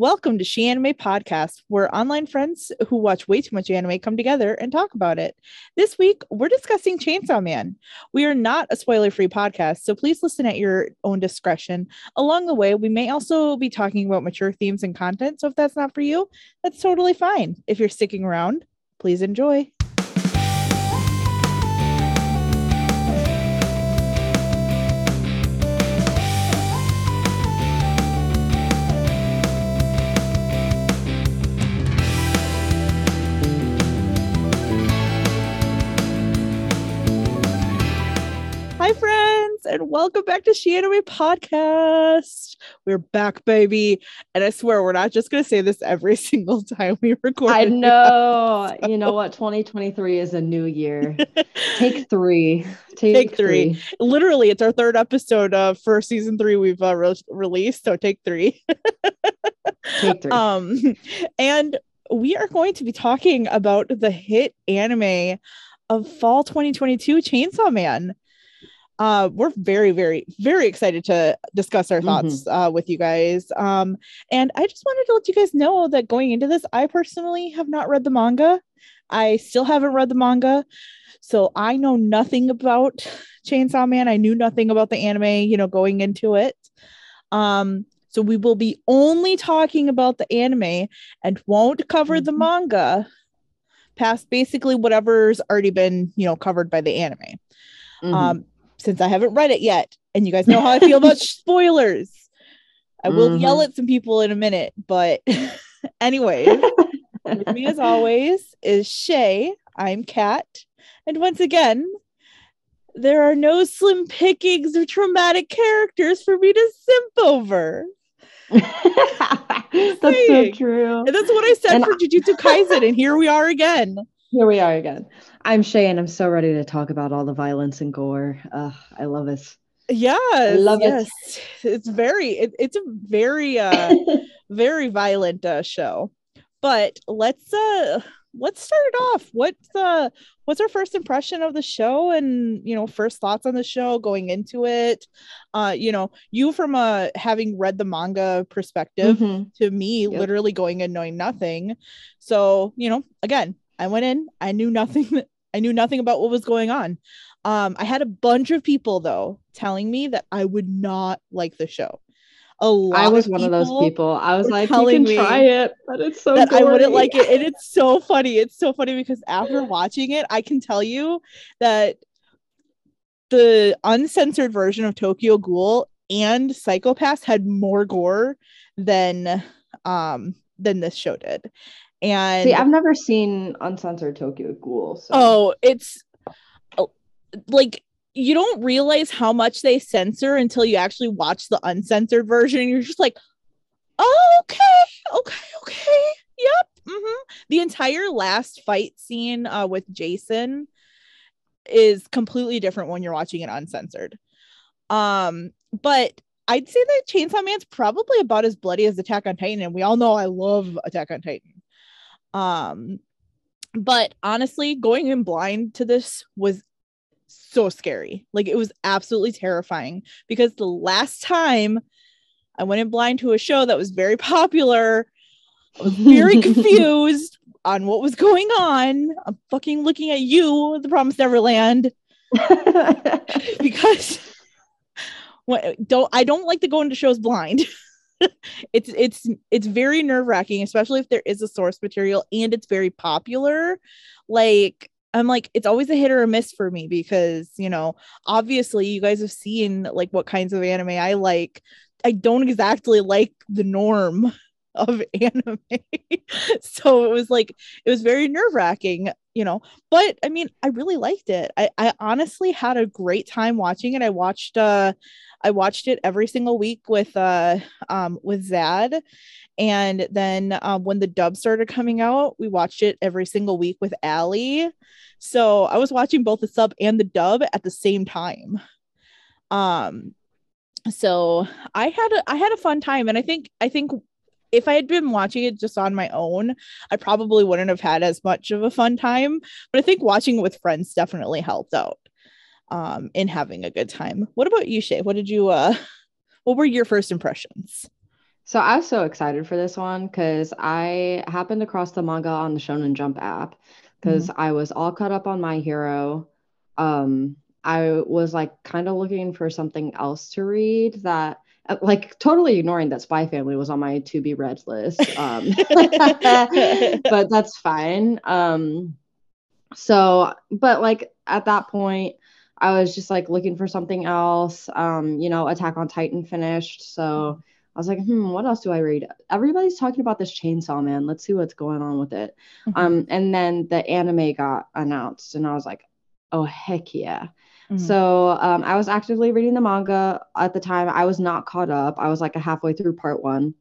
Welcome to She Anime Podcast, where online friends who watch way too much anime come together and talk about it. This week, we're discussing Chainsaw Man. We are not a spoiler free podcast, so please listen at your own discretion. Along the way, we may also be talking about mature themes and content, so if that's not for you, that's totally fine. If you're sticking around, please enjoy. And welcome back to She Anime Podcast. We're back, baby. And I swear, we're not just going to say this every single time we record. I know. You know what? 2023 is a new year. Take three. Take, Take three. Literally, it's our third episode uh, for season three we've uh, re- released. So take three. Take three. um, and we are going to be talking about the hit anime of fall 2022, Chainsaw Man. Uh, we're very, very, very excited to discuss our thoughts uh, with you guys. Um, and I just wanted to let you guys know that going into this, I personally have not read the manga. I still haven't read the manga. So I know nothing about Chainsaw Man. I knew nothing about the anime, you know, going into it. Um, so we will be only talking about the anime and won't cover the Mhm. manga past basically whatever's already been, you know, covered by the anime. Mhm. Um, since I haven't read it yet, and you guys know how I feel about spoilers. I will Mhm. yell at some people in a minute, but anyway, with me as always is Shay. I'm Kat, and once again, there are no slim pickings of traumatic characters for me to simp over. That's so true. And that's what I said And for Jujutsu Kaisen, and here we are again. Here we are again. I'm Shay, and I'm so ready to talk about all the violence and gore. Ugh, I love this. Yes, love it. it's very, it, it's a very, uh, very violent uh, show. But let's uh, let's start it off. What's uh, what's our first impression of the show, and you know, first thoughts on the show going into it? Uh, you know, you from a having read the manga perspective. Mhm. to me Yep. literally going in knowing nothing so you know again i went in i knew nothing i knew nothing about what was going on um i had a bunch of people though telling me that i would not like the show a lot I was one of those people. I was like, you can try it, but it's so that I wouldn't like it. And it's so funny. It's so funny because after watching it, I can tell you that the uncensored version of Tokyo Ghoul and Psycho-Pass had more gore than um than this show did. And See, I've never seen uncensored Tokyo Ghoul. So. oh, it's oh, like you don't realize how much they censor until you actually watch the uncensored version and you're just like oh, okay okay okay yep hmm the entire last fight scene uh, with jason is completely different when you're watching it uncensored um but i'd say that chainsaw man's probably about as bloody as attack on titan and we all know i love attack on titan um but honestly going in blind to this was so scary. Like it was absolutely terrifying because the last time i went in blind to a show that was very popular i was very confused on what was going on. I'm fucking looking at you the promised neverland. Because what don't I don't like to go into shows blind. it's it's it's very nerve-wracking, especially if there is a source material and it's very popular. Like I'm like it's always a hit or a miss for me because you know obviously you guys have seen like what kinds of anime I like. I don't exactly like the norm of anime. so it was like it was very nerve-wracking, you know. But I mean, I really liked it. I, I honestly had a great time watching it. I watched uh I watched it every single week with uh um with Zad. And then um, when the dub started coming out, we watched it every single week with Allie. So I was watching both the sub and the dub at the same time. Um so I had a I had a fun time and I think I think if I had been watching it just on my own, I probably wouldn't have had as much of a fun time. But I think watching it with friends definitely helped out um, in having a good time. What about you, Shay? What did you uh what were your first impressions? So I was so excited for this one because I happened across the manga on the Shonen Jump app because Mm-hmm. I was all caught up on My Hero. Um, I was like kind of looking for something else to read that like totally ignoring that Spy Family was on my to be read list. Um, but that's fine. Um, so, but like at that point, I was just like looking for something else. Um, you know, Attack on Titan finished, so I was like, hmm, what else do I read? Everybody's talking about this Chainsaw Man. Let's see what's going on with it. Mhm. Um, and then the anime got announced, and I was like, oh heck yeah. Mhm. So um, I was actively reading the manga at the time. I was not caught up. I was like a halfway through part one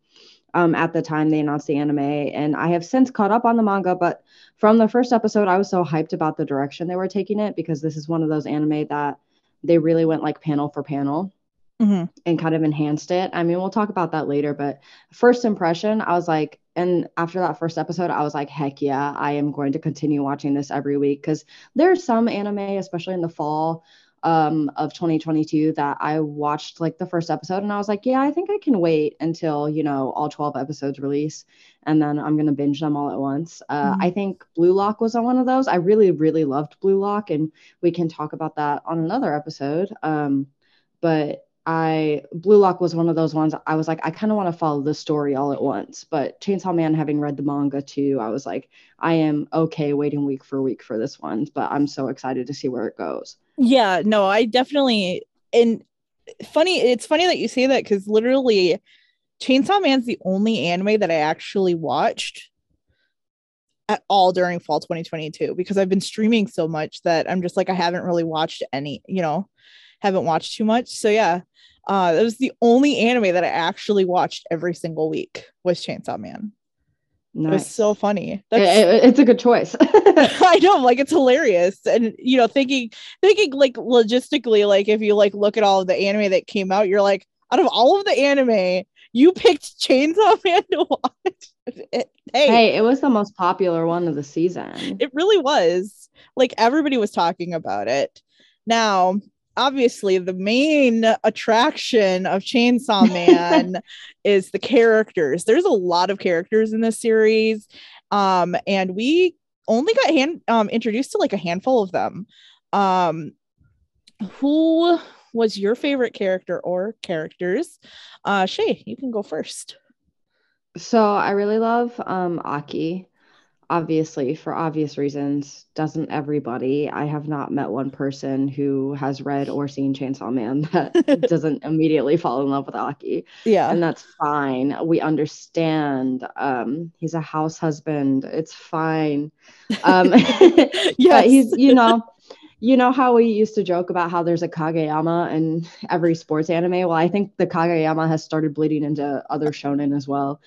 um, at the time they announced the anime, and I have since caught up on the manga. But from the first episode, I was so hyped about the direction they were taking it because this is one of those anime that they really went like panel for panel Mhm. and kind of enhanced it. I mean, we'll talk about that later, but first impression, I was like, and after that first episode, I was like, heck yeah, I am going to continue watching this every week because there's some anime, especially in the fall um of 2022 that I watched like the first episode and I was like, yeah, I think I can wait until, you know, all 12 episodes release and then I'm going to binge them all at once. Uh, Mhm. I think Blue Lock was on one of those. I really really loved Blue Lock and we can talk about that on another episode. Um but I Blue Lock was one of those ones I was like, I kind of want to follow the story all at once. But Chainsaw Man, having read the manga too, I was like, I am okay waiting week for week for this one, but I'm so excited to see where it goes. Yeah, no, I definitely and funny it's funny that you say that because literally Chainsaw Man's the only anime that I actually watched at all during fall 2022 because I've been streaming so much that I'm just like I haven't really watched any, you know, haven't watched too much. So yeah, uh that was the only anime that I actually watched every single week was Chainsaw Man. It was so funny. It- it- it's a good choice. I know, like it's hilarious, and you know, thinking thinking like logistically, like if you like look at all of the anime that came out, you're like, out of all of the anime, you picked Chainsaw Man to watch. It- hey, hey, it was the most popular one of the season. it really was. Like everybody was talking about it. Now, obviously, the main attraction of Chainsaw Man is the characters. There's a lot of characters in this series, um, and we only got hand um, introduced to like a handful of them. Um, who was your favorite character or characters? Uh, Shay, you can go first. So I really love um Aki, obviously for obvious reasons. Doesn't everybody? I have not met one person who has read or seen Chainsaw Man that doesn't immediately fall in love with Aki. Yeah, and that's fine. We understand. Um, he's a house husband. It's fine. Um, yes, he's, you know, you know how we used to joke about how there's a Kageyama in every sports anime. Well, I think the Kageyama has started bleeding into other shonen as well.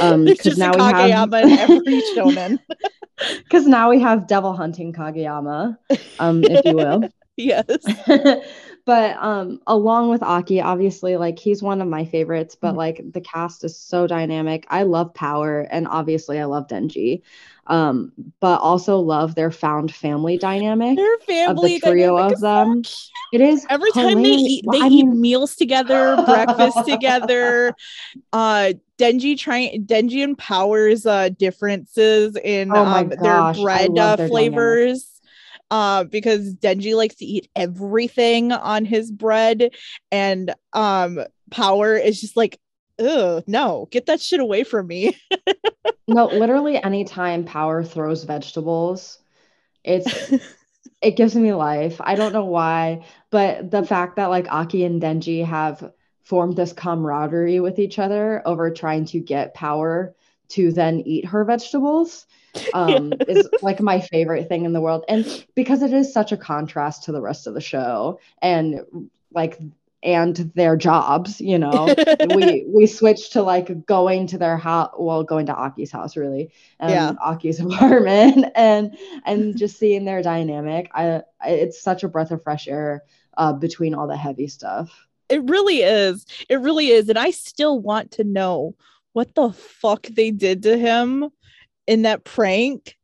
Um, There's because just a now we have in every shonen. because now we have devil hunting Kageyama, um, if you will. yes. But um along with Aki obviously like he's one of my favorites but Mhm. like the cast is so dynamic I love Power and obviously I love Denji um but also love their found family dynamic Their family the trio dynamic of so them. cute. it is Every time they eat, they I eat mean, meals together, breakfast together. Uh, Denji trying Denji and Powers uh differences in Oh um, their bread uh, their flavors. Uh, because Denji likes to eat everything on his bread, and um, Power is just like, "Ugh, no, get that shit away from me." no literally anytime Power throws vegetables it's it gives me life. I don't know why, but the fact that like Aki and Denji have formed this camaraderie with each other over trying to get power to then eat her vegetables um is like my favorite thing in the world and because it is such a contrast to the rest of the show and like and their jobs you know we we switched to like going to their house well going to aki's house really and Yeah. aki's apartment and and just seeing their dynamic i I- it's such a breath of fresh air uh between all the heavy stuff It really is. It really is. And I still want to know what the fuck they did to him in that prank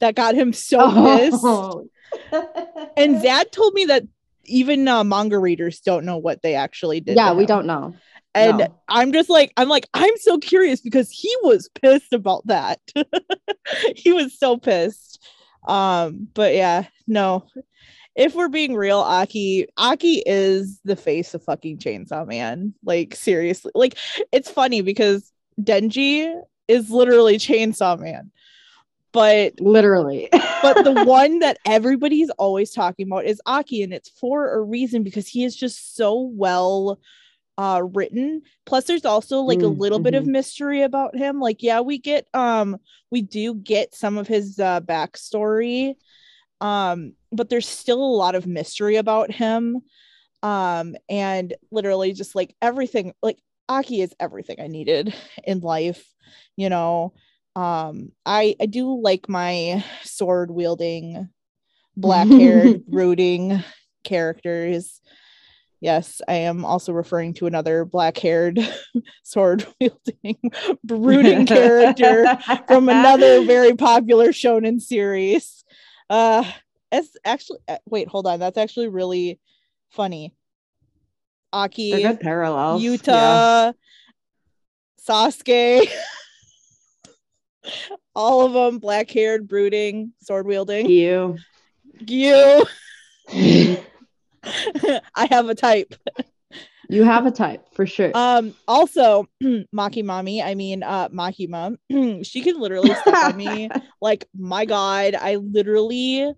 that got him so pissed. Oh. And Zad told me that even uh, manga readers don't know what they actually did. yeah we don't know And No. I'm just like, I'm like, I'm so curious because he was pissed about that. he was so pissed. Um, but yeah, no. If we're being real, Aki, Aki is the face of fucking Chainsaw Man. Like seriously. Like it's funny because Denji is literally Chainsaw Man. But Literally. but the one that everybody's always talking about is Aki, and it's for a reason because he is just so well uh written plus there's also like a Mm, little bit of mhm. mystery about him like yeah we get um we do get some of his uh backstory um but there's still a lot of mystery about him um and literally just like everything like aki is everything i needed in life you know? Um i i do like my sword wielding black haired brooding characters. Yes i am also referring to another black haired sword wielding brooding character from another very popular shonen series. Uh it's actually uh, wait hold on. That's actually really funny aki They're good parallels. Yeah. Sasuke, all of them black haired, brooding, sword wielding. You. You, I have a type. you have a type for sure. Um, also, Maki Mami, I mean, uh, mom. she can literally step on me like, my God, I literally,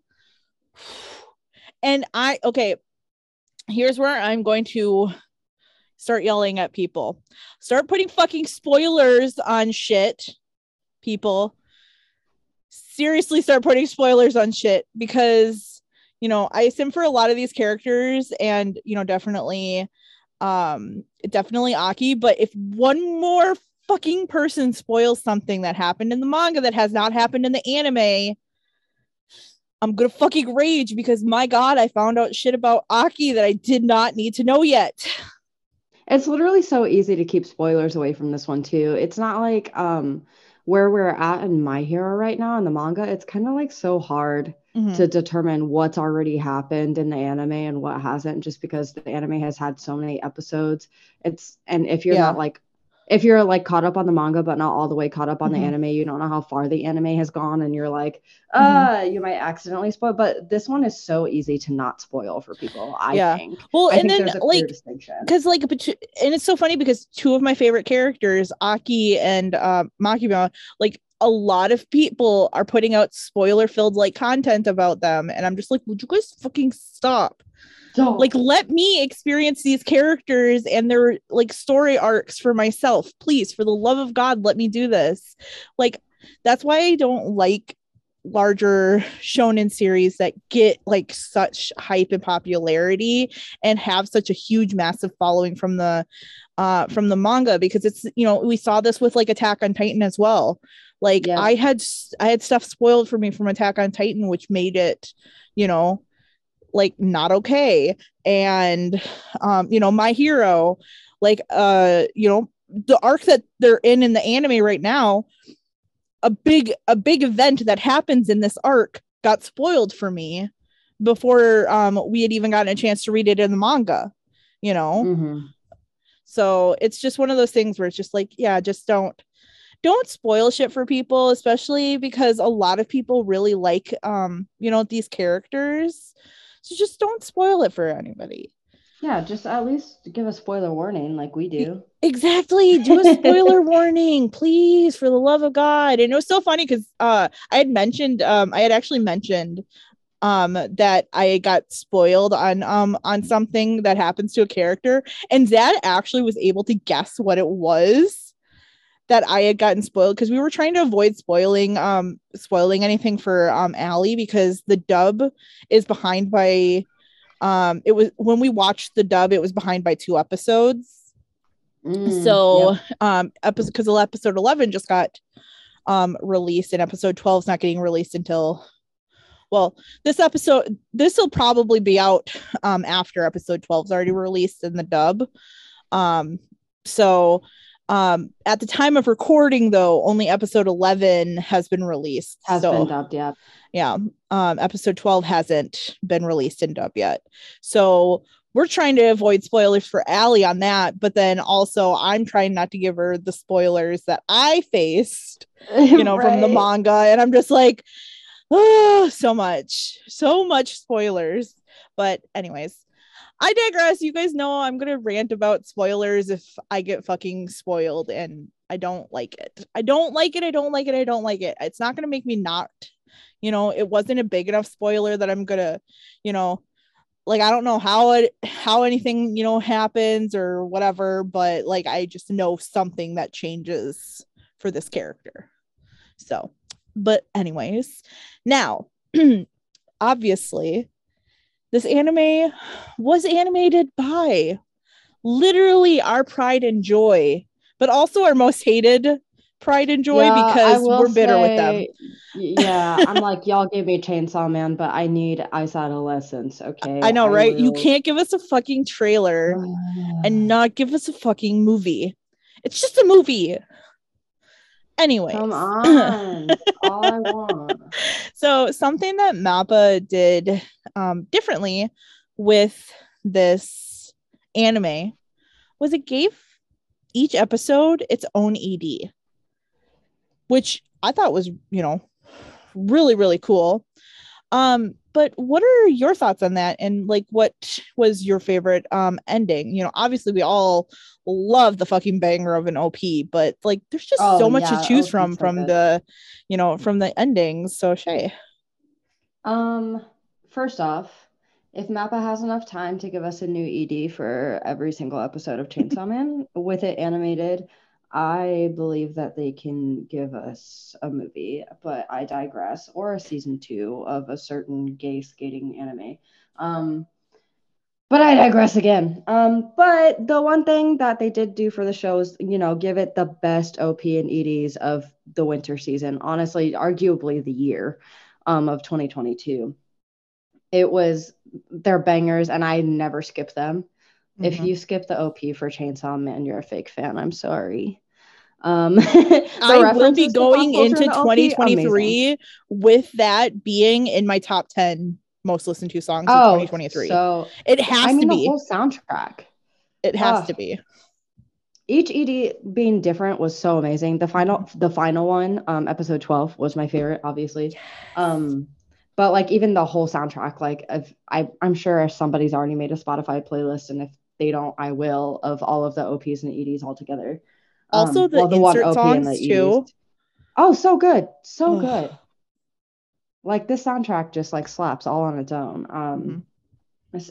and I, okay, here's where I'm going to start yelling at people. Start putting fucking spoilers on shit, people. Seriously, start putting spoilers on shit because, you know, I sim for a lot of these characters and, you know, definitely, um, definitely Aki. But if one more fucking person spoils something that happened in the manga that has not happened in the anime, I'm gonna fucking rage because my god, I found out shit about Aki that I did not need to know yet. It's literally so easy to keep spoilers away from this one too. It's not like um where we're at in My Hero right now in the manga. It's kind of like so hard Mhm. to determine what's already happened in the anime and what hasn't, just because the anime has had so many episodes. It's and if you're Yeah. not like if you're like caught up on the manga but not all the way caught up on Mhm. the anime, you don't know how far the anime has gone, and you're like, Mhm. uh, you might accidentally spoil. But this one is so easy to not spoil for people. I Yeah. think. Well, I and think then there's a clear like because like but and it's so funny because two of my favorite characters aki and uh makima like a lot of people are putting out spoiler filled like content about them and i'm just like would you guys fucking stop So like let me experience these characters and their like story arcs for myself. Please for the love of god let me do this. Like that's why i don't like larger shonen series that get like such hype and popularity and have such a huge massive following from the uh from the manga because it's you know we saw this with like attack on titan as well. Like Yeah. i had i had stuff spoiled for me from attack on titan which made it you know like not okay. And um you know my hero like uh you know the arc that they're in in the anime right now a big a big event that happens in this arc got spoiled for me before um we had even gotten a chance to read it in the manga you know? Mhm. so it's just one of those things where it's just like yeah just don't don't spoil shit for people especially because a lot of people really like um you know these characters so just don't spoil it for anybody Yeah, just at least give a spoiler warning like we do. Exactly. Do a spoiler warning, please, for the love of God. And it was so funny because uh I had mentioned um I had actually mentioned um that I got spoiled on um on something that happens to a character and Zad actually was able to guess what it was that I had gotten spoiled because we were trying to avoid spoiling um spoiling anything for um Allie because the dub is behind by um it was when we watched the dub it was behind by two episodes Mm, so yep. um episode because episode 11 just got um released and episode 12 is not getting released until well this episode this will probably be out um after episode 12 is already released in the dub um so um at the time of recording though only episode 11 has been released has so been dubbed, yeah. yeah um episode 12 hasn't been released in dub yet so we're trying to avoid spoilers for Allie on that, but then also I'm trying not to give her the spoilers that I faced, you know, right. from the manga. And I'm just like, oh, so much, so much spoilers. But, anyways, I digress. You guys know I'm gonna rant about spoilers if I get fucking spoiled, and I don't like it. I don't like it. I don't like it. I don't like it. It's not gonna make me not. You know, it wasn't a big enough spoiler that I'm gonna, you know, like I don't know how it how anything you know happens or whatever, but like I just know something that changes for this character. So, but anyways, now obviously this anime was animated by literally our pride and joy, but also our most hated pride and joy yeah, because we're bitter say, with them. yeah, I'm like, y'all gave me Chainsaw Man, but I need Ice Adolescence. Okay. I know, I right? Will... You can't give us a fucking trailer and not give us a fucking movie. It's just a movie. Anyway. Come on. all I want. So something that Mappa did um, differently with this anime was it gave each episode its own ED which I thought was, you know, really, really cool. Um, but what are your thoughts on that? And like, what was your favorite um ending? You know, obviously we all love the fucking banger of an OP, but like, there's just oh, so much yeah, to choose from so from good. the, you know, from the endings. So Shay. Um, first off, if Mappa has enough time to give us a new ED for every single episode of Chainsaw Man with it animated, I believe that they can give us a movie, but I digress, or a season two of a certain gay skating anime. Um, but I digress again. Um, but the one thing that they did do for the show is, you know, give it the best OP and EDs of the winter season. Honestly, arguably the year um, of 2022. It was their bangers, and I never skip them. Mm-hmm. If you skip the OP for Chainsaw Man, you're a fake fan. I'm sorry. Um, I will be going into 2023 with that being in my top 10 most listened to songs oh, of 2023. So it has I mean, to be the whole soundtrack. It has uh, to be. Each ED being different was so amazing. The final, the final one, um, episode 12 was my favorite, obviously. Um, but like even the whole soundtrack, like if I, I'm sure if somebody's already made a Spotify playlist, and if they don't, I will of all of the OPs and EDs all together. Also, um, the, well, the insert songs too. Oh, so good, so good. Like this soundtrack just like slaps all on its own. Um, mm-hmm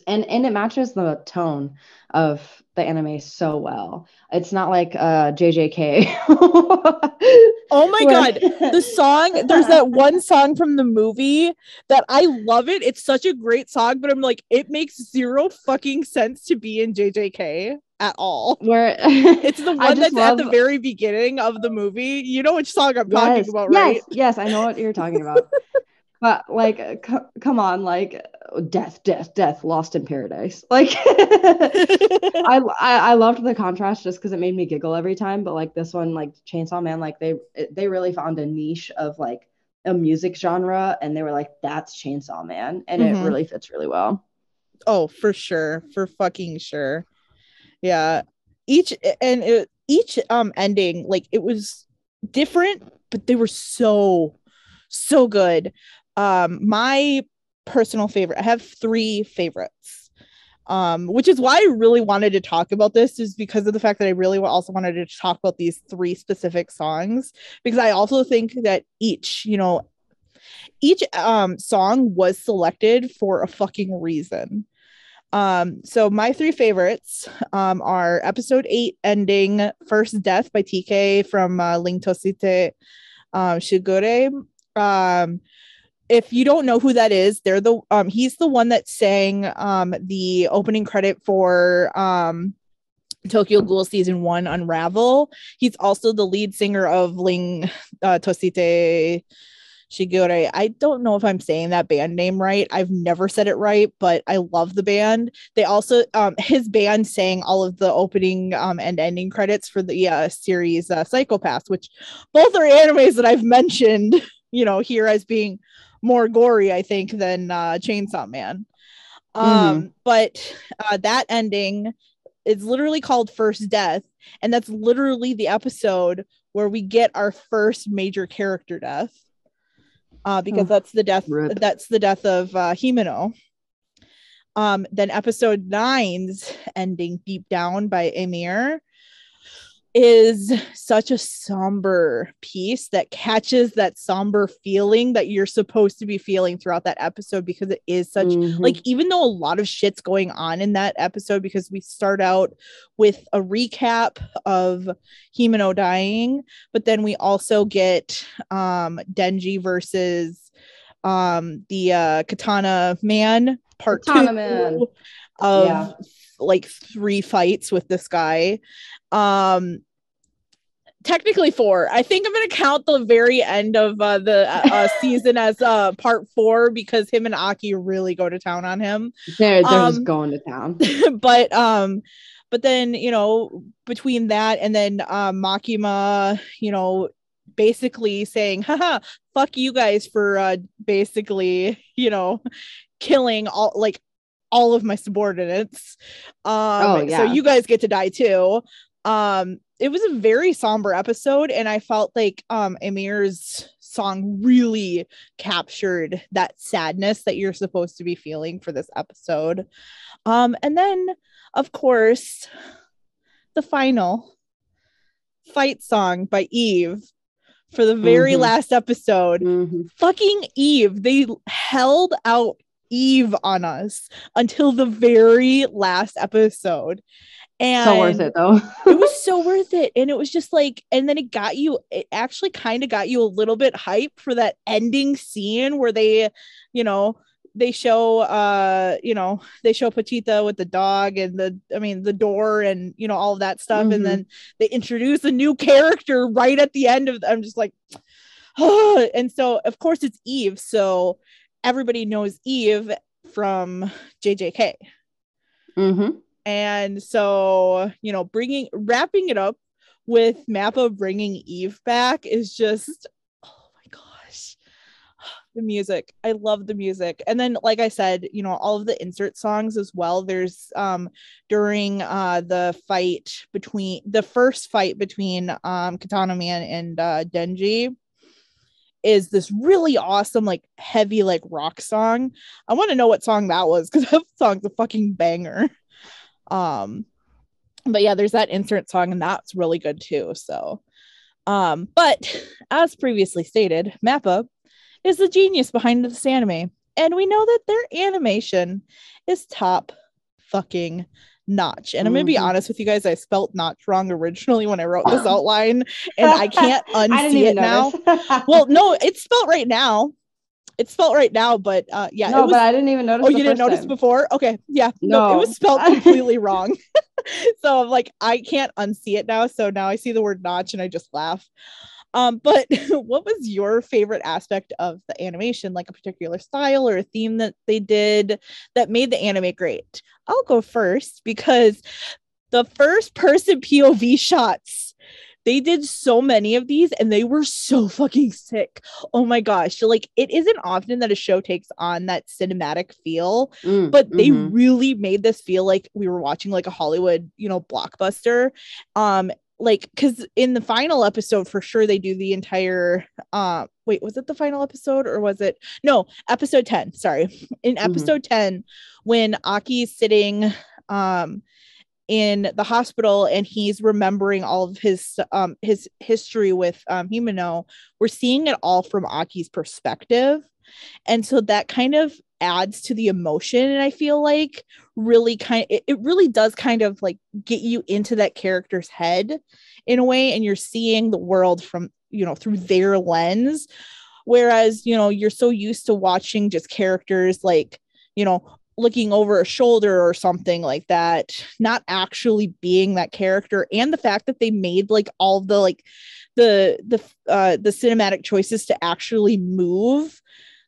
and and it matches the tone of the anime so well. It's not like uh JJK. oh my god, the song, there's that one song from the movie that I love it. It's such a great song, but I'm like it makes zero fucking sense to be in JJK at all. Where it's the one that's love... at the very beginning of the movie. You know which song I'm yes, talking about, right? Yes, yes, I know what you're talking about. But like c- come on like death death death lost in paradise. Like I, I, I loved the contrast just because it made me giggle every time but like this one like chainsaw man like they they really found a niche of like a music genre and they were like that's chainsaw man and mm-hmm. it really fits really well. Oh for sure for fucking sure. Yeah each and it, each um ending like it was different but they were so so good um my personal favorite i have three favorites. Um which is why i really wanted to talk about this is because of the fact that i really also wanted to talk about these three specific songs. Because i also think that each you know each um song was selected for a fucking reason. Um so my three favorites um are episode 8 ending first death by tk from uh, ling tosite um shigure. Um if you don't know who that is, they're the um he's the one that sang um the opening credit for um Tokyo Ghoul season 1 Unravel. He's also the lead singer of Ling uh, Tosite Shigure. I don't know if I'm saying that band name right. I've never said it right, but I love the band. They also um his band sang all of the opening um and ending credits for the uh, series uh, Psycho-Pass, which both are animes that I've mentioned, you know, here as being more gory, I think, than uh, Chainsaw Man. Um, but uh, that ending is literally called First Death, and that's literally the episode where we get our first major character death. Uh, because Oh, that's the death rip. that's the death of uh Himeno. Um, then episode nine's ending deep down by Aimer is such a somber piece that catches that somber feeling that you're supposed to be feeling throughout that episode because it is such Mhm. like even though a lot of shit's going on in that episode because we start out with a recap of Himeno dying but then we also get um Denji versus um the uh Katana man part Katana two Man. Of Yeah. like three fights with this guy um technically four i think i'm gonna count the very end of uh, the uh, uh, season as uh part four because him and aki really go to town on him they're they're um, just going to town. but um but then you know between that and then um makima you know basically saying haha fuck you guys for uh basically you know killing all like all of my subordinates um Oh, so you guys get to die too um it was a very somber episode and i felt like um Aimer's song really captured that sadness that you're supposed to be feeling for this episode um and then of course the final fight song by eve for the very Mhm. last episode Mhm. fucking Eve. They held out Eve on us until the very last episode. And So worth it though. it was so worth it. And it was just like, and then it got you, it actually kind of got you a little bit hype for that ending scene where they, you know, they show uh you know they show Pochita with the dog and the I mean the door and you know all of that stuff Mhm. and then they introduce a new character right at the end of I'm just like oh and so of course it's Eve so everybody knows Eve from JJK hmm and so, you know, bringing wrapping it up with Mappa bringing Eve back is just oh my gosh. The music. I love the music. And then like I said, you know, all of the insert songs as well. There's um during uh the fight between the first fight between um Katana Man and uh Denji is this really awesome like heavy like rock song. I want to know what song that was cuz that song's a fucking banger um but yeah there's that insert song and that's really good too so um but as previously stated mappa is the genius behind this anime and we know that their animation is top fucking notch and i'm gonna be Mhm. honest with you guys i spelt notch wrong originally when i wrote this outline and i can't I unsee it now well no it's spelled right now it's spelled right now but uh yeah no, it was but I didn't even notice. Oh, you didn't notice time. before? Okay. Yeah. No, it was spelled completely wrong. so I'm like, I can't unsee it now. So now I see the word notch and I just laugh. Um, but what was your favorite aspect of the animation, like a particular style or a theme that they did that made the anime great? I'll go first because the first person POV shots, they did so many of these and they were so fucking sick. Oh my gosh. Like it isn't often that a show takes on that cinematic feel Mm, but they mhm. really made this feel like we were watching like a Hollywood, you know, blockbuster. Um, like because in the final episode, for sure they do the entire uh wait, was it the final episode or was it no episode 10? Sorry. In Mhm. episode 10, when Aki's sitting um in the hospital and he's remembering all of his um his history with um Himeno, we're seeing it all from Aki's perspective. And so that kind of adds to the emotion and I feel like really kind it, it really does kind of like get you into that character's head in a way and you're seeing the world from you know through their lens. Whereas you know you're so used to watching just characters like you know looking over a shoulder or something like that not actually being that character and the fact that they made like all the like the the uh the cinematic choices to actually move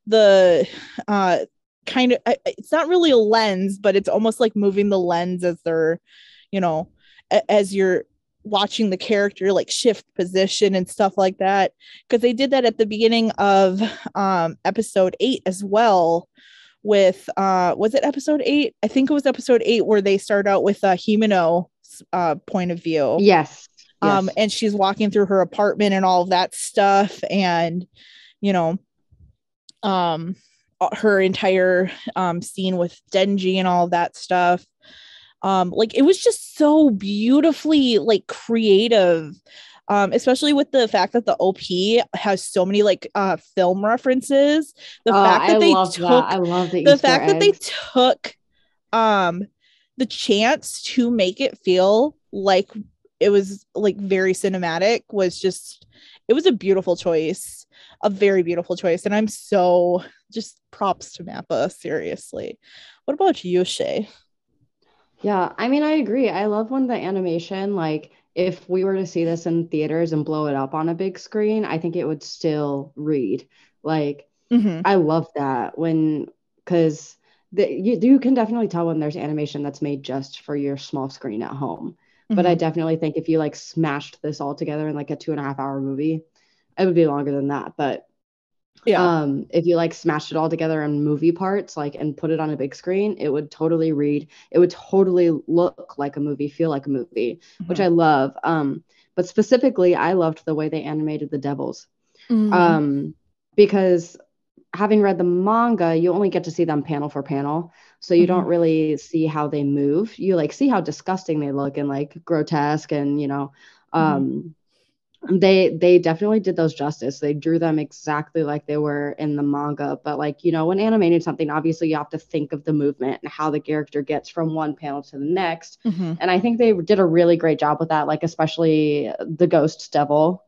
the uh kind of it's not really a lens but it's almost like moving the lens as they're you know as you're watching the character like shift position and stuff like that because they did that at the beginning of um episode 8 as well with uh was it episode eight? I think it was episode eight where they start out with a Himeno uh point of view. Yes. Um, and she's walking through her apartment and all of that stuff, and you know, um, uh, her entire um scene with Denji and all that stuff. Um, like it was just so beautifully like creative um, especially with the fact that the OP has so many like uh film references. The Oh, fact that I they love took that. I love the, the fact that they took um the chance to make it feel like it was like very cinematic was just it was a beautiful choice a very beautiful choice and i'm so just props to mappa seriously what about you shay Yeah, I mean, I agree. I love when the animation, like, if we were to see this in theaters and blow it up on a big screen, I think it would still read. Like, Mhm. I love that when, because you, you can definitely tell when there's animation that's made just for your small screen at home. But I Mhm. definitely think if you like smashed this all together in like a two and a half hour movie, it would be longer than that. But yeah um if you like smashed it all together in movie parts like and put it on a big screen it would totally read it would totally look like a movie feel like a movie which Mhm. i love um but specifically i loved the way they animated the devils Mhm. um because having read the manga you only get to see them panel for panel so you don't Mhm. really see how they move you like see how disgusting they look and like grotesque and you know Mhm. um they they definitely did those justice. They drew them exactly like they were in the manga but like you know when animating something obviously you have to think of the movement and how the character gets from one panel to the next. Mhm. and i think they did a really great job with that like especially the ghost devil.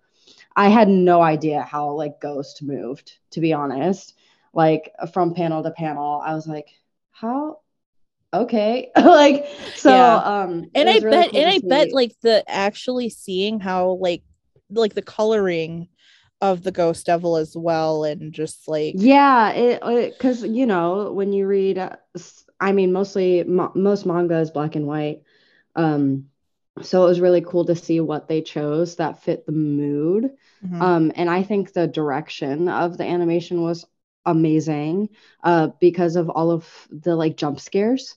I had no idea how like ghost moved to be honest. Like from panel to panel i was like how? Okay. Like so Yeah. um and i really bet cool and i bet like the actually seeing how like like the coloring of the ghost devil as well and just like Yeah, it because you know when you read, uh, I mean, mostly mo most manga is black and white, um, so it was really cool to see what they chose that fit the mood. Mhm. Um, and I think the direction of the animation was amazing, uh, because of all of the like jump scares.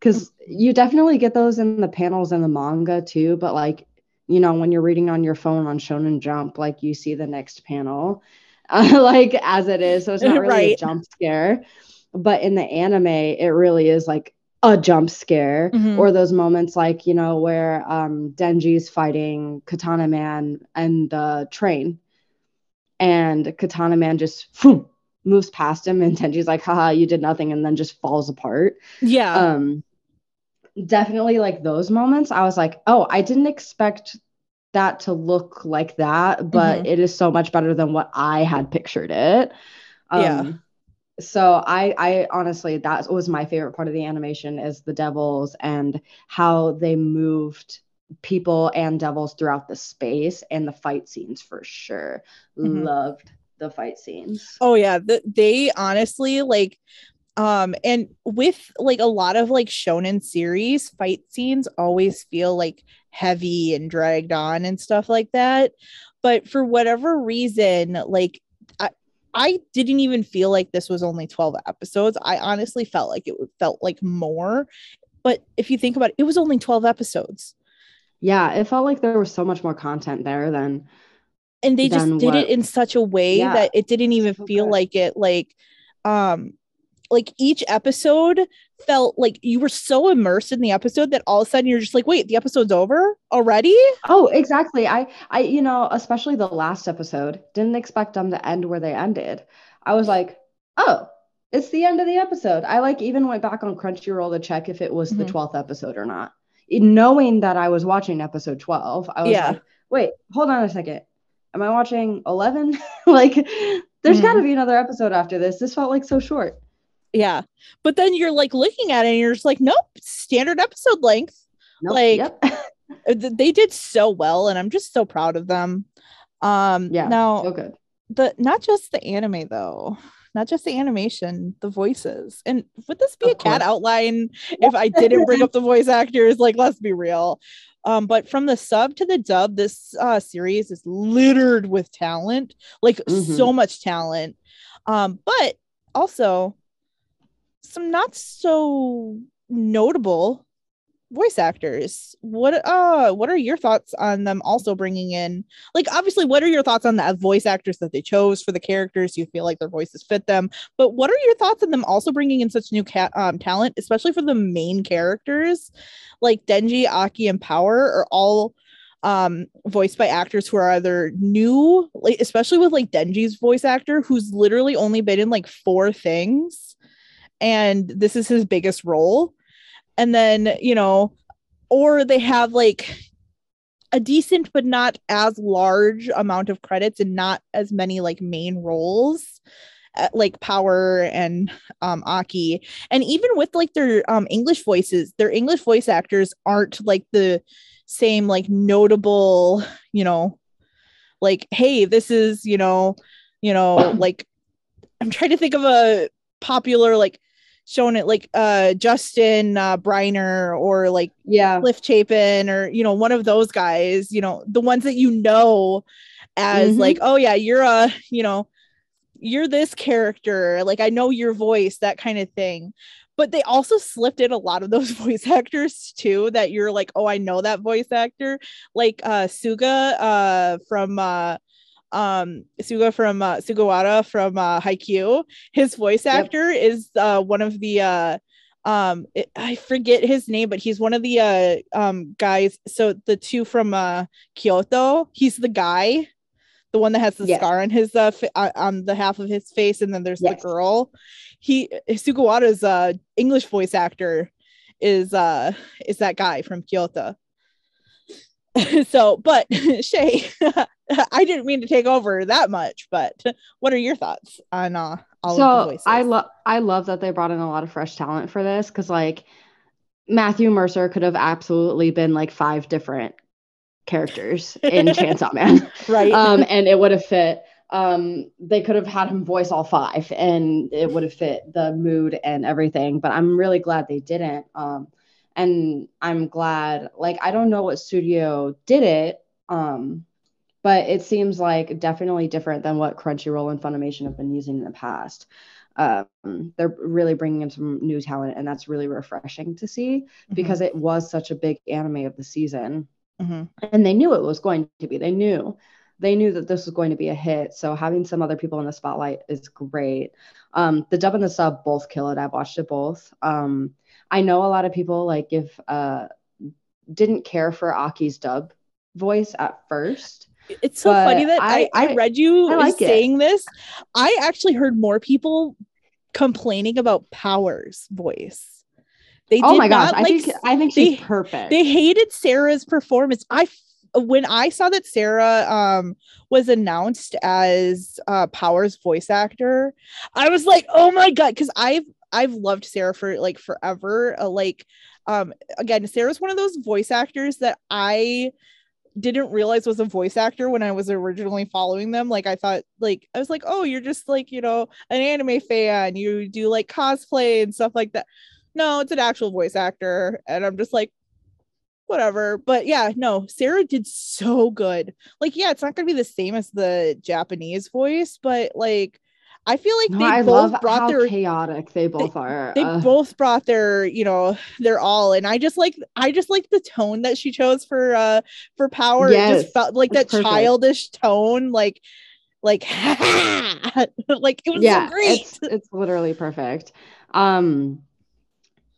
Because you definitely get those in the panels in the manga too, but like you know when you're reading on your phone on Shonen Jump, like you see the next panel, uh, like as it is, so it's not really a jump scare. But in the anime, it really is like a jump scare, Mhm. or those moments like you know where um, Denji's fighting Katana Man and the train, and Katana Man just phew, moves past him, and Denji's like, "Haha, you did nothing," and then just falls apart. Yeah. Um definitely like those moments i was like oh i didn't expect that to look like that but it is so much better than what i had pictured it. Um Yeah. so i i honestly that was my favorite part of the animation is the devils and how they moved people and devils throughout the space and the fight scenes for sure. Mhm. loved the fight scenes. Oh yeah, the, they honestly like um and with like a lot of like shonen series fight scenes always feel like heavy and dragged on and stuff like that but for whatever reason like I I didn't even feel like this was only 12 episodes. I honestly felt like it felt like more. But if you think about it, it was only 12 episodes. yeah it felt like there was so much more content there than and they just did it in such a way Yeah, that it didn't even so feel good. like it like um like each episode felt like you were so immersed in the episode that all of a sudden you're just like wait the episode's over already Oh, exactly. I, I, you know, especially the last episode, didn't expect them to end where they ended. I was like, oh, it's the end of the episode. I like even went back on Crunchyroll to check if it was the Mhm. 12th episode or not. Knowing that I was watching episode 12, I was Yeah. like, wait, hold on a second. Am I watching 11? like, there's Mhm. got to be another episode after this. This felt like so short. Yeah. But then you're like looking at it and you're just like nope standard episode length. Nope. Like, yep. They did so well and i'm just so proud of them. Um yeah. now so good. the not just the anime though. Not just the animation the voices. And would this be Of a Kat outline if i didn't bring up the voice actors? Like let's be real. Um but from the sub to the dub this uh series is littered with talent. Like so much talent. Um but also some not so notable voice actors. What uh what are your thoughts on them also bringing in like obviously what are your thoughts on the voice actors that they chose for the characters? You feel like their voices fit them? But what are your thoughts on them also bringing in such new cat um, talent especially for the main characters? Like Denji, Aki and Power are all um voiced by actors who are either new like especially with like Denji's voice actor who's literally only been in like four things and this is his biggest role. And then you know or they have like a decent but not as large amount of credits and not as many like main roles uh, like power and um aki. And even with like their um english voices their english voice actors aren't like the same like notable you know like hey this is you know you know like i'm trying to think of a popular like shown it like uh Justin uh Briner or like yeah. Cliff Chapin or you know one of those guys you know the ones that you know as mm-hmm. like oh yeah you're a you know you're this character like I know your voice that kind of thing. But they also slipped in a lot of those voice actors too that you're like oh I know that voice actor. Like uh Suga uh from uh um Suga from uh, Sugawara from uh, Haikyuu. His voice actor yep. is uh, one of the uh, um it, I forget his name, but he's one of the uh um guys. So the two from uh Kyoto, he's the guy, the one that has the yes. scar on his uh f- uh, on the half of his face, and then there's yes. the girl. He Sugawara's uh English voice actor is uh is that guy from Kyoto. so, but Shay, I didn't mean to take over that much, but what are your thoughts on uh, all so of the voices? I love I love that they brought in a lot of fresh talent for this because like Matthew Mercer could have absolutely been like five different characters in Chainsaw Man, right? Um, and it would have fit. Um, they could have had him voice all five, and it would have fit the mood and everything. But I'm really glad they didn't. Um, and I'm glad. Like I don't know what studio did it, um, but it seems like definitely different than what Crunchyroll and Funimation have been using in the past. Um, they're really bringing in some new talent, and that's really refreshing to see mm-hmm. because it was such a big anime of the season, mm-hmm. and they knew it was going to be. They knew they knew that this was going to be a hit. So having some other people in the spotlight is great. Um, the dub and the sub both kill it. I've watched it both. Um, I know a lot of people like if uh didn't care for Aki's dub voice at first. It's so funny that I, I, I read you I like saying it. this. I actually heard more people complaining about Power's voice. They oh my gosh, like, I think I think she's they, perfect. They hated Sarah's performance. I when I saw that Sarah um was announced as uh Power's voice actor, I was like, oh my god, because I've I've loved Sarah for like forever. Uh, like, um, again, Sarah's one of those voice actors that I didn't realize was a voice actor when I was originally following them. Like, I thought, like, I was like, oh, you're just like, you know, an anime fan. You do like cosplay and stuff like that. No, it's an actual voice actor. And I'm just like, whatever. But yeah, no, Sarah did so good. Like, yeah, it's not going to be the same as the Japanese voice, but like, I feel like no, they I both brought their chaotic they both they, are. They uh, both brought their, you know, their all. And I just like I just like the tone that she chose for uh for power. Yes, it just felt like that perfect. childish tone, like like like it was yeah, so great. It's, it's literally perfect. Um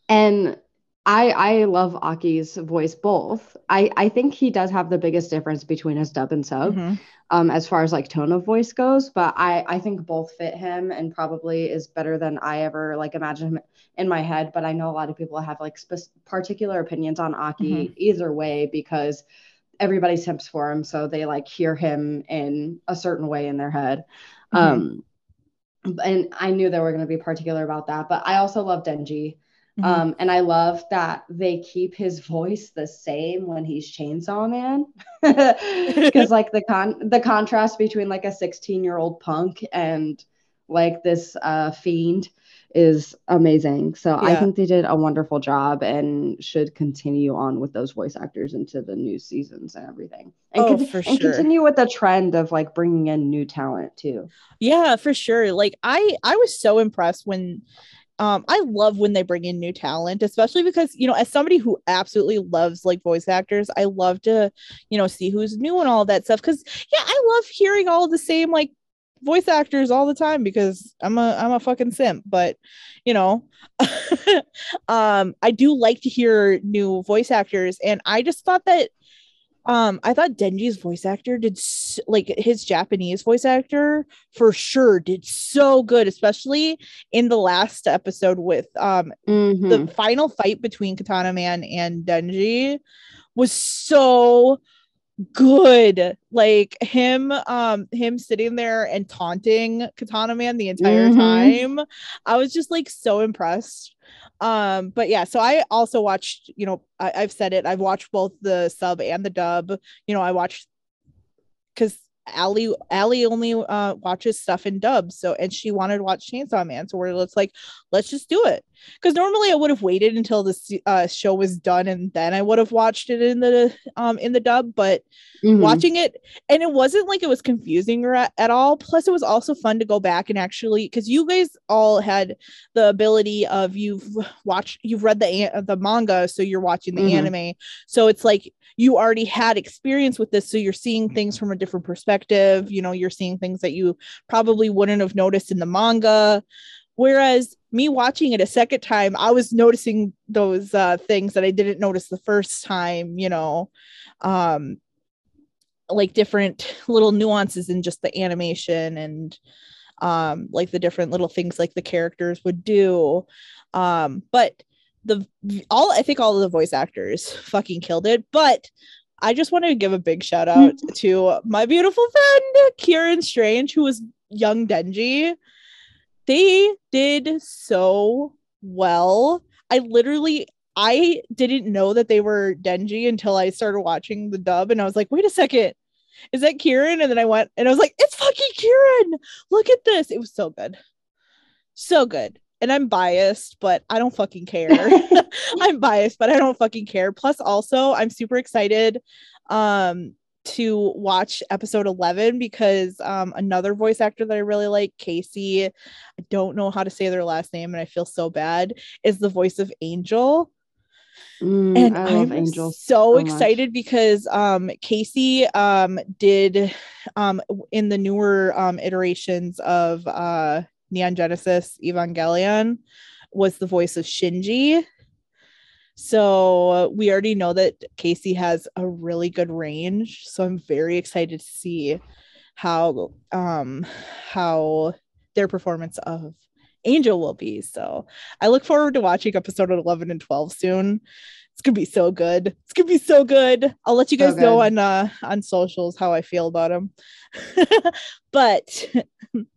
and I I love Aki's voice both. I I think he does have the biggest difference between his dub and sub, mm-hmm. um, as far as like tone of voice goes. But I I think both fit him and probably is better than I ever like imagine him in my head. But I know a lot of people have like spe- particular opinions on Aki mm-hmm. either way because everybody simps for him, so they like hear him in a certain way in their head. Mm-hmm. Um, and I knew they were going to be particular about that. But I also love Denji. Mm-hmm. Um, and I love that they keep his voice the same when he's Chainsaw Man, because like the con the contrast between like a 16 year old punk and like this uh, fiend is amazing. So yeah. I think they did a wonderful job and should continue on with those voice actors into the new seasons and everything. And, oh, con- for and sure. continue with the trend of like bringing in new talent too. Yeah, for sure. Like I I was so impressed when um I love when they bring in new talent, especially because you know, as somebody who absolutely loves like voice actors, I love to, you know, see who's new and all that stuff. Cause yeah, I love hearing all the same like voice actors all the time because I'm a I'm a fucking simp, but you know, um I do like to hear new voice actors and I just thought that um I thought Denji's voice actor did s- like his Japanese voice actor for sure did so good especially in the last episode with um Mhm. the final fight between Katana Man and Denji was so good. Like him um him sitting there and taunting Katana Man the entire Mhm. time I was just like so impressed. Um but yeah so I also watched you know I, I've said it I've watched both the sub and the dub. You know I watched because Allie Allie only uh watches stuff in dub so and she wanted to watch Chainsaw Man so we're let's like let's just do it. Because normally I would have waited until the uh, show was done and then I would have watched it in the um in the dub but Mhm. watching it and it wasn't like it was confusing or at, at all. Plus it was also fun to go back and actually because you guys all had the ability of you've watched you've read the an- the manga so you're watching the Mhm. anime. So it's like you already had experience with this so you're seeing things from a different perspective you know you're seeing things that you probably wouldn't have noticed in the manga. Whereas me watching it a second time i was noticing those uh, things that i didn't notice the first time you know um like different little nuances in just the animation and um like the different little things like the characters would do. Um but the all i think all of the voice actors fucking killed it but i just want to give a big shout mm-hmm. out to my beautiful friend kieran strange who was young denji they did so well i literally I didn't know that they were Denji until I started watching the dub, and I was like, "Wait a second, is that Kieran?" And then I went and I was like, "It's fucking Kieran! Look at this! It was so good, so good." And I'm biased, but I don't fucking care. I'm biased, but I don't fucking care. Plus, also, I'm super excited um, to watch episode 11 because um, another voice actor that I really like, Casey, I don't know how to say their last name, and I feel so bad, is the voice of Angel Mm, and I Angels so, so excited because um Casey um did um in the newer um iterations of uh Neon Genesis Evangelion was the voice of Shinji. So we already know that Casey has a really good range. So I'm very excited to see how um how their performance of Angel will be. So I look forward to watching episode 11 and 12 soon. It's gonna be so good. It's gonna be so good. I'll let you So guys know on uh on socials how I feel about them. but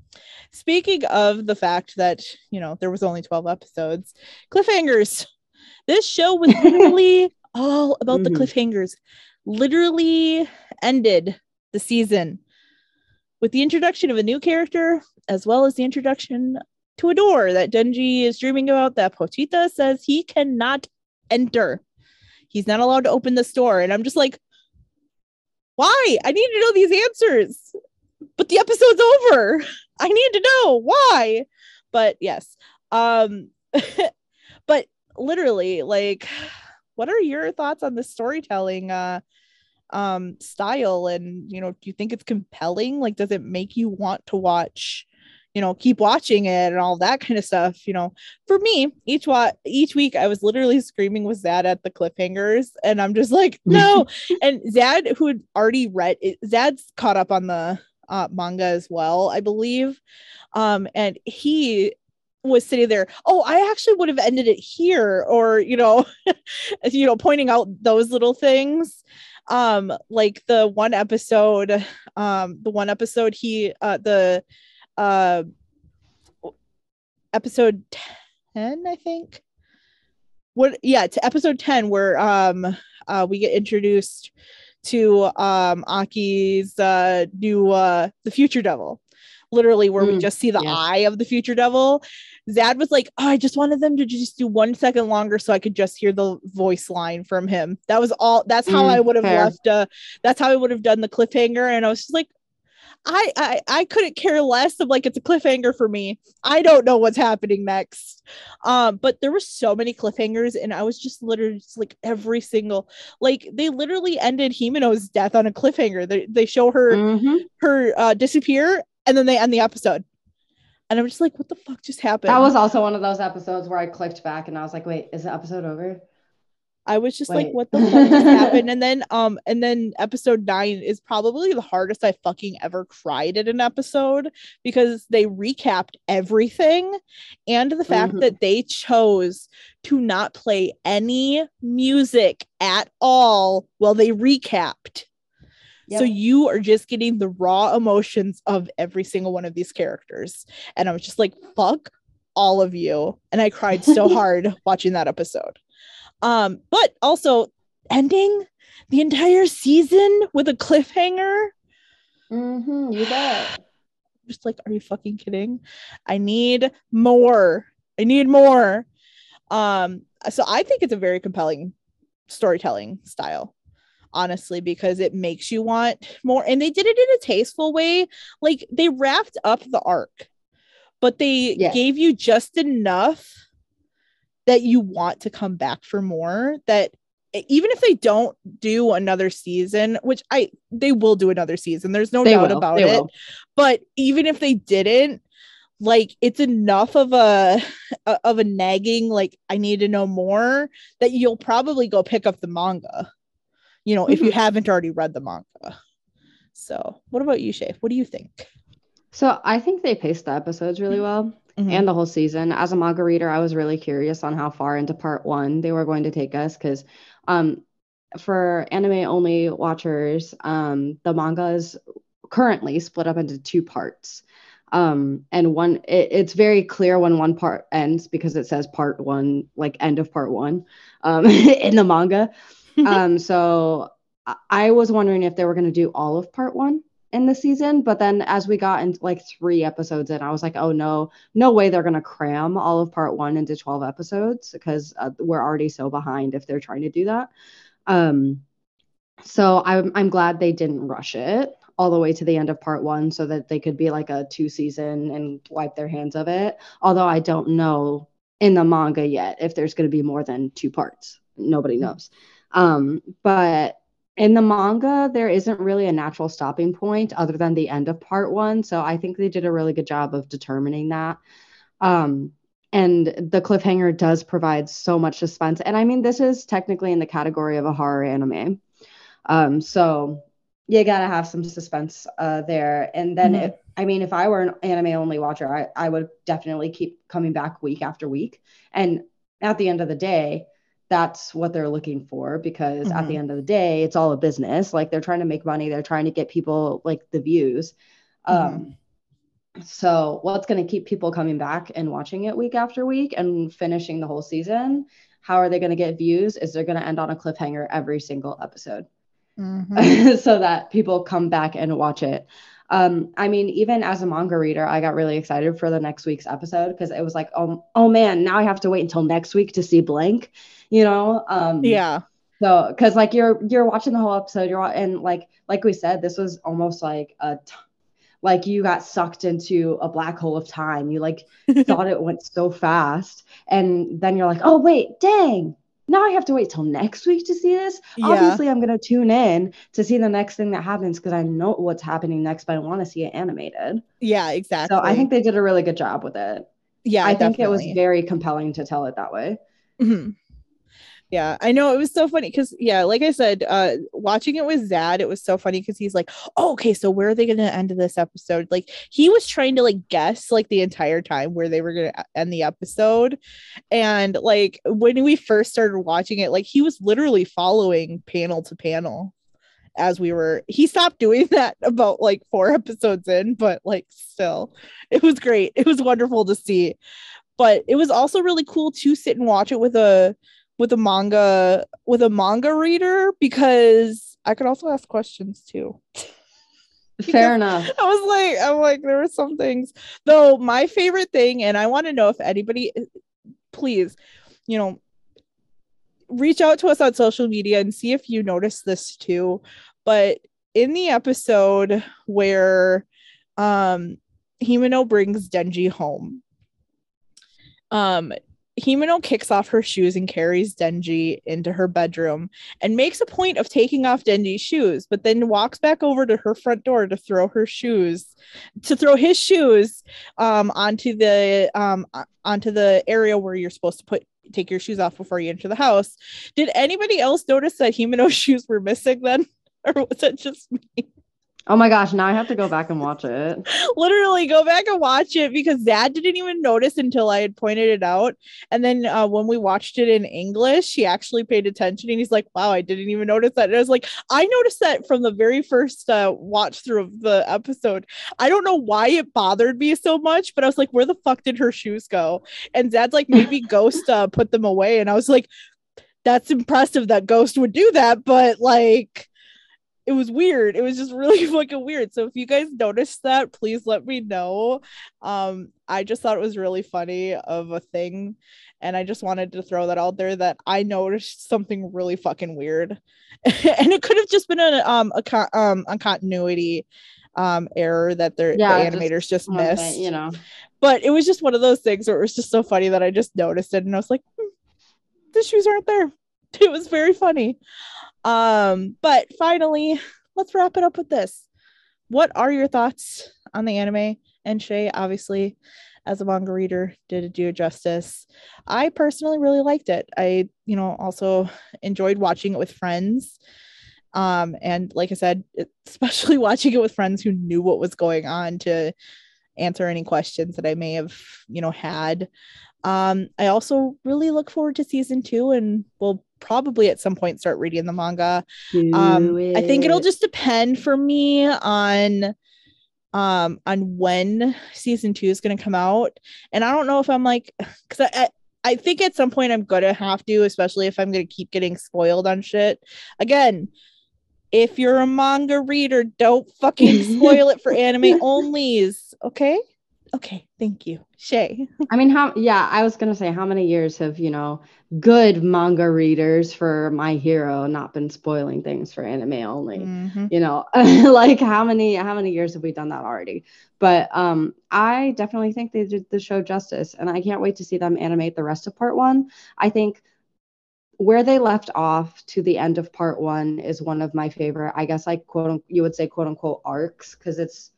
speaking of the fact that you know there was only 12 episodes, cliffhangers. This show was literally all about the Mhm. cliffhangers. Literally ended the season with the introduction of a new character as well as the introduction to a door that Denji is dreaming about that Pochita says he cannot enter. He's not allowed to open this door. And I'm just like, why? I need to know these answers. But the episode's over. I need to know why. But yes. Um but literally like what are your thoughts on the storytelling uh um style and you know do you think it's compelling like does it make you want to watch you know keep watching it and all that kind of stuff you know for me each wa- each week i was literally screaming with zad at the cliffhangers and i'm just like no and zad who had already read it, zad's caught up on the uh, manga as well i believe. Um and he was sitting there oh i actually would have ended it here or you know you know pointing out those little things. Um like the one episode um the one episode he uh the uh episode 10 i think. What yeah to episode 10 where um uh we get introduced to um aki's uh new uh the future devil. Literally where we Mm, just see the yes. eye of the future devil. Zad was like oh, i just wanted them to just do one second longer so i could just hear the voice line from him. That was all that's how Mm, i would have left uh that's how i would have done the cliffhanger. And i was just like I, I I couldn't care less of like it's a cliffhanger for me. I don't know what's happening next. Um, but there were so many cliffhangers, and I was just literally just like every single like they literally ended Himeno's death on a cliffhanger. They they show her Mhm. her uh disappear and then they end the episode. And I'm just like, what the fuck just happened? That was also one of those episodes where I clicked back and I was like, wait, is the episode over? I was just like, what the fuck just happened? And then um and then episode nine is probably the hardest I fucking ever cried at an episode because they recapped everything and the fact Mhm. that they chose to not play any music at all while they recapped. So you are just getting the raw emotions of every single one of these characters. And I was just like, fuck all of you. And I cried so hard watching that episode. Um, but also ending the entire season with a cliffhanger. Mm-hmm, you bet. Just like, are you fucking kidding? I need more. I need more. Um, so I think it's a very compelling storytelling style honestly because it makes you want more and they did it in a tasteful way like they wrapped up the arc but they Yes. gave you just enough that you want to come back for more that even if they don't do another season which i they will do another season there's no They doubt will, about they it. will. but even if they didn't like it's enough of a of a nagging like i need to know more that you'll probably go pick up the manga you know if you Mhm. haven't already read the manga. So what about you shay what do you think? So I think they paced the episodes really well Mhm. and the whole season. As a manga reader, I was really curious on how far into part one they were going to take us because um, for anime only watchers, um, the manga is currently split up into two parts. Um, and one, it, it's very clear when one part ends because it says part one, like end of part one um, in the manga. um, so I- I was wondering if they were going to do all of part one in the season, but then as we got into like three episodes in, I was like, oh no, no way they're going to cram all of part one into 12 episodes because uh, we're already so behind if they're trying to do that. Um, so I'm, I'm glad they didn't rush it all the way to the end of part one so that they could be like a two season and wipe their hands of it. Although I don't know in the manga yet if there's going to be more than two parts. Nobody knows. Um, but in the manga, there isn't really a natural stopping point other than the end of part one. So I think they did a really good job of determining that. Um, and the cliffhanger does provide so much suspense. And I mean, this is technically in the category of a horror anime. Um, so you gotta have some suspense uh, there. And then, Mhm. if, I mean, if I were an anime only watcher, I, I would definitely keep coming back week after week. And at the end of the day, that's what they're looking for because at the Mhm. end of the day, it's all a business. Like they're trying to make money, they're trying to get people like the views. Um, so what's going to keep people coming back and watching it week after week and finishing the whole season? How are they going to get views? Is they're going to end on a cliffhanger every single episode Mhm. so that people come back and watch it. Um, I mean, even as a manga reader, I got really excited for the next week's episode because it was like, oh, oh man, now I have to wait until next week to see blank, you know? Um, yeah so, because like you're you're watching the whole episode, you're and like like we said, this was almost like a t- like you got sucked into a black hole of time. You like thought it went so fast, and then you're like, oh wait, dang. Now I have to wait till next week to see this. Yeah. Obviously, I'm gonna tune in to see the next thing that happens because I know what's happening next, but I want to see it animated. yeah exactly So I think they did a really good job with it. yeah I think it was very compelling to tell it that way. Mhm. Yeah, I know it was so funny because yeah, like I said, uh watching it with Zad, it was so funny because he's like, oh, okay, so where are they gonna end this episode? Like he was trying to like guess like the entire time where they were gonna end the episode. And like when we first started watching it, like he was literally following panel to panel as we were he stopped doing that about like four episodes in, but like still, it was great. It was wonderful to see. But it was also really cool to sit and watch it with a with a manga with a manga reader because I could also ask questions too. Fair enough. I was like, I'm like, there were some things though. My favorite thing, and I want to know if anybody, please, you know, reach out to us on social media and see if you notice this too. But in the episode where um Himeno brings Denji home. Um Himeno kicks off her shoes and carries Denji into her bedroom and makes a point of taking off Denji's shoes, but then walks back over to her front door to throw her shoes, to throw his shoes um, onto the um, onto the area where you're supposed to put take your shoes off before you enter the house. Did anybody else notice that Himeno's shoes were missing then, or was it just me? Oh my gosh, now I have to go back and watch it. Literally go back and watch it because Zad didn't even notice until I had pointed it out. And then uh, when we watched it in English, he actually paid attention and he's like, wow, I didn't even notice that. And I was like, I noticed that from the very first uh, watch through of the episode. I don't know why it bothered me so much, but I was like, where the fuck did her shoes go? And Zad's like, maybe Ghost uh, put them away. And I was like, that's impressive that Ghost would do that, but like, it was weird. It was just really fucking weird. So if you guys noticed that, please let me know. Um, I just thought it was really funny of a thing. And I just wanted to throw that out there that I noticed something really fucking weird. and it could have just been a um a con- um a continuity um error that their yeah, the animators just, just missed. you know. But it was just one of those things where it was just so funny that I just noticed it and I was like, hmm, the shoes aren't there. It was very funny. Um, but finally, let's wrap it up with this. What are your thoughts on the anime? And Shay, obviously, as a manga reader, did it do it justice? I personally really liked it. I, you know, also enjoyed watching it with friends. Um, and like I said, especially watching it with friends who knew what was going on to answer any questions that I may have, you know, had. Um, I also really look forward to season two and we'll probably at some point start reading the manga. um, I think it'll just depend for me on um on when season two is going to come out and i don't know if i'm like because I, I I think at some point I'm gonna have to, especially if I'm gonna keep getting spoiled on shit. Again, if you're a manga reader, don't fucking spoil it for anime onlys, okay? Okay, thank you, Shay. I mean, how? Yeah, I was gonna say, how many years have you know good manga readers for My Hero not been spoiling things for anime only? Mm-hmm. You know, like how many how many years have we done that already? But um, I definitely think they did the show justice, and I can't wait to see them animate the rest of part one. I think where they left off to the end of part one is one of my favorite, I guess, like quote you would say quote unquote arcs because it's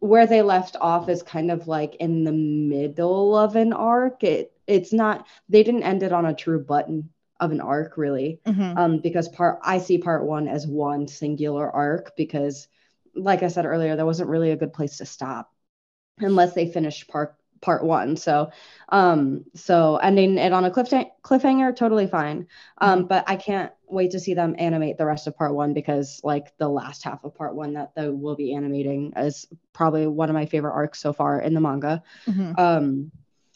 where they left off is kind of like in the middle of an arc. It it's not they didn't end it on a true button of an arc really. Mm-hmm. Um, because part I see part one as one singular arc because like I said earlier, there wasn't really a good place to stop unless they finished part part one. So, um, so ending it on a cliff cliffhanger, totally fine. Um, mm-hmm. but I can't wait to see them animate the rest of part one because like the last half of part one that they will be animating is probably one of my favorite arcs so far in the manga. Mm-hmm. Um,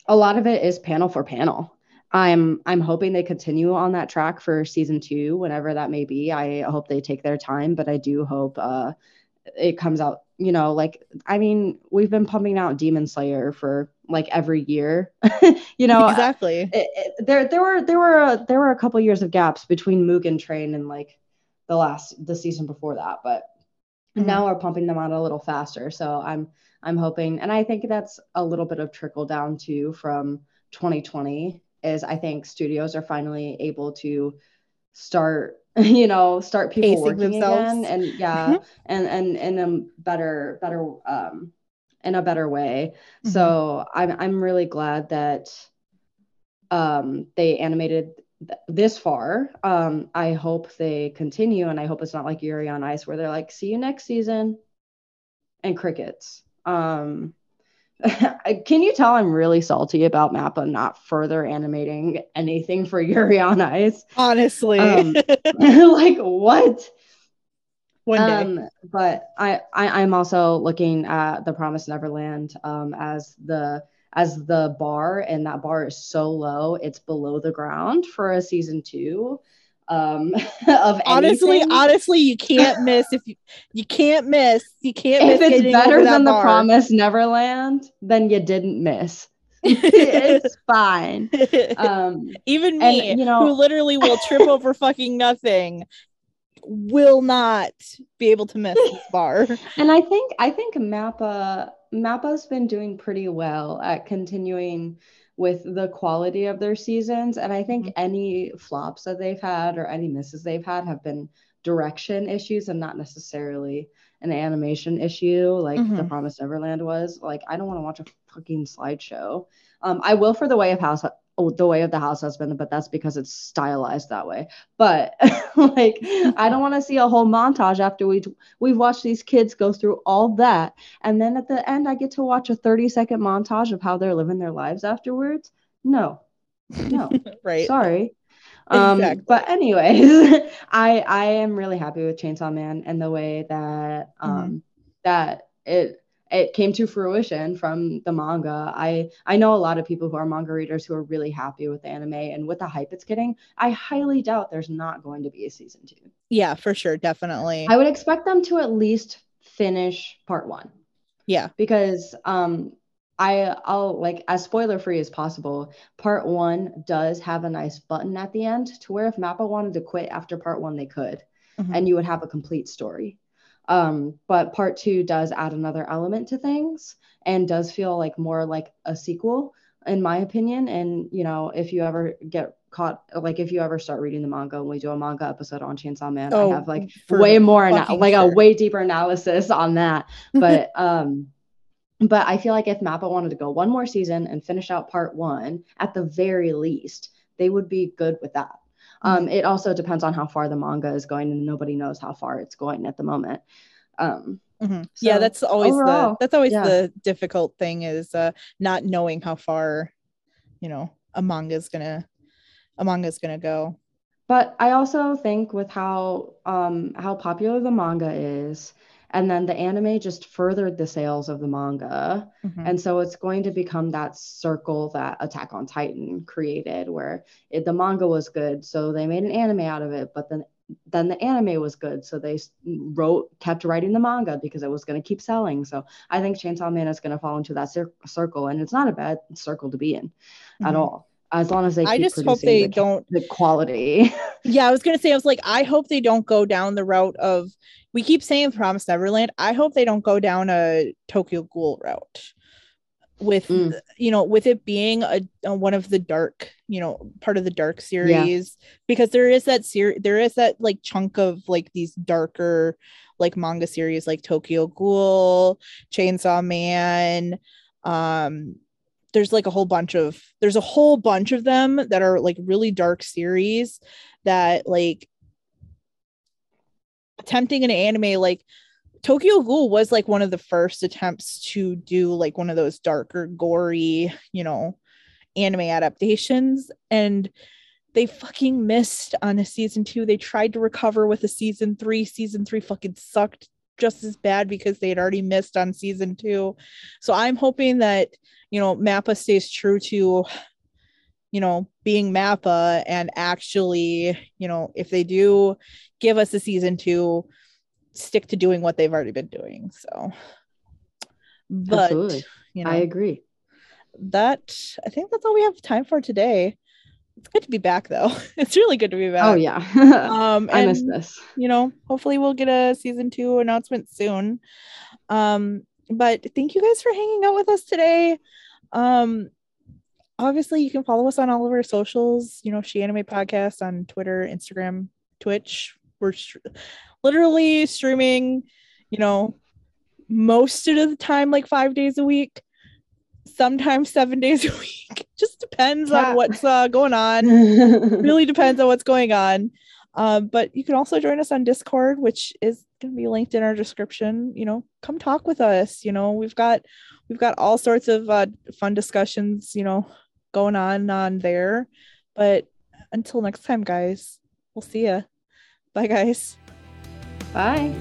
a lot of it is panel for panel. I'm I'm hoping they continue on that track for season two, whenever that may be. I hope they take their time, but I do hope uh, it comes out you know like i mean we've been pumping out demon slayer for like every year you know exactly it, it, there there were there were a, there were a couple years of gaps between mugen train and like the last the season before that but mm-hmm. now we're pumping them out a little faster so i'm i'm hoping and i think that's a little bit of trickle down too from 2020 is i think studios are finally able to start you know start people Pacing working themselves. again and yeah mm-hmm. and and in a better better um in a better way mm-hmm. so i'm i'm really glad that um they animated th- this far um i hope they continue and i hope it's not like yuri on ice where they're like see you next season and crickets um Can you tell I'm really salty about Mappa not further animating anything for Yuri on Ice? Honestly. Um, like what? One day. Um, but I, I am also looking at the Promise Neverland um, as the as the bar, and that bar is so low, it's below the ground for a season two um of honestly anything. honestly you can't miss if you you can't miss you can't if miss it's better than the promise neverland then you didn't miss it's fine um even me and, you know who literally will trip over fucking nothing will not be able to miss this bar. and I think I think Mappa Mappa's been doing pretty well at continuing with the quality of their seasons. And I think mm-hmm. any flops that they've had or any misses they've had have been direction issues and not necessarily an animation issue like mm-hmm. the promised neverland was like i don't want to watch a fucking slideshow um i will for the way of house oh, the way of the house husband but that's because it's stylized that way but like i don't want to see a whole montage after we we've watched these kids go through all that and then at the end i get to watch a 30 second montage of how they're living their lives afterwards no no right sorry um, exactly. But anyways, I I am really happy with Chainsaw Man and the way that mm-hmm. um mm-hmm. that it it came to fruition from the manga. I I know a lot of people who are manga readers who are really happy with the anime and with the hype it's getting. I highly doubt there's not going to be a season 2. Yeah, for sure, definitely. I would expect them to at least finish part 1. Yeah. Because um I I'll like as spoiler free as possible. Part one does have a nice button at the end to where if Mappa wanted to quit after part one, they could, mm-hmm. and you would have a complete story. Um, but part two does add another element to things and does feel like more like a sequel, in my opinion. And you know, if you ever get caught like if you ever start reading the manga and we do a manga episode on Chainsaw Man, oh, I have like way more like sure. a way deeper analysis on that. But um but I feel like if Mappa wanted to go one more season and finish out part one, at the very least, they would be good with that. Um, mm-hmm. it also depends on how far the manga is going, and nobody knows how far it's going at the moment. Um, mm-hmm. so yeah, that's always overall, the that's always yeah. the difficult thing is uh, not knowing how far, you know, a manga is gonna a manga is gonna go. But I also think with how um, how popular the manga is, and then the anime just furthered the sales of the manga mm-hmm. and so it's going to become that circle that attack on titan created where it, the manga was good so they made an anime out of it but then then the anime was good so they wrote kept writing the manga because it was going to keep selling so i think chainsaw man is going to fall into that cir- circle and it's not a bad circle to be in mm-hmm. at all as long as they I just hope they the, don't the quality. yeah, I was gonna say I was like, I hope they don't go down the route of we keep saying Promise Neverland. I hope they don't go down a Tokyo Ghoul route with mm. you know with it being a, a, one of the dark you know part of the dark series yeah. because there is that series there is that like chunk of like these darker like manga series like Tokyo Ghoul, Chainsaw Man, um there's like a whole bunch of there's a whole bunch of them that are like really dark series that like attempting an anime like Tokyo Ghoul was like one of the first attempts to do like one of those darker gory, you know, anime adaptations and they fucking missed on a season 2. They tried to recover with a season 3. Season 3 fucking sucked just as bad because they had already missed on season 2. So I'm hoping that you know, Mappa stays true to, you know, being Mappa and actually, you know, if they do give us a season two, stick to doing what they've already been doing. So, but Absolutely. you know, I agree. That I think that's all we have time for today. It's good to be back though. It's really good to be back. Oh yeah. um I miss this. You know, hopefully we'll get a season 2 announcement soon. Um but thank you guys for hanging out with us today. Um, obviously, you can follow us on all of our socials. You know, She Anime Podcast on Twitter, Instagram, Twitch. We're st- literally streaming. You know, most of the time, like five days a week. Sometimes seven days a week. Just depends yeah. on what's uh, going on. really depends on what's going on. Um, but you can also join us on Discord, which is going to be linked in our description. You know, come talk with us. You know, we've got we've got all sorts of uh, fun discussions. You know, going on on there. But until next time, guys, we'll see ya. Bye, guys. Bye.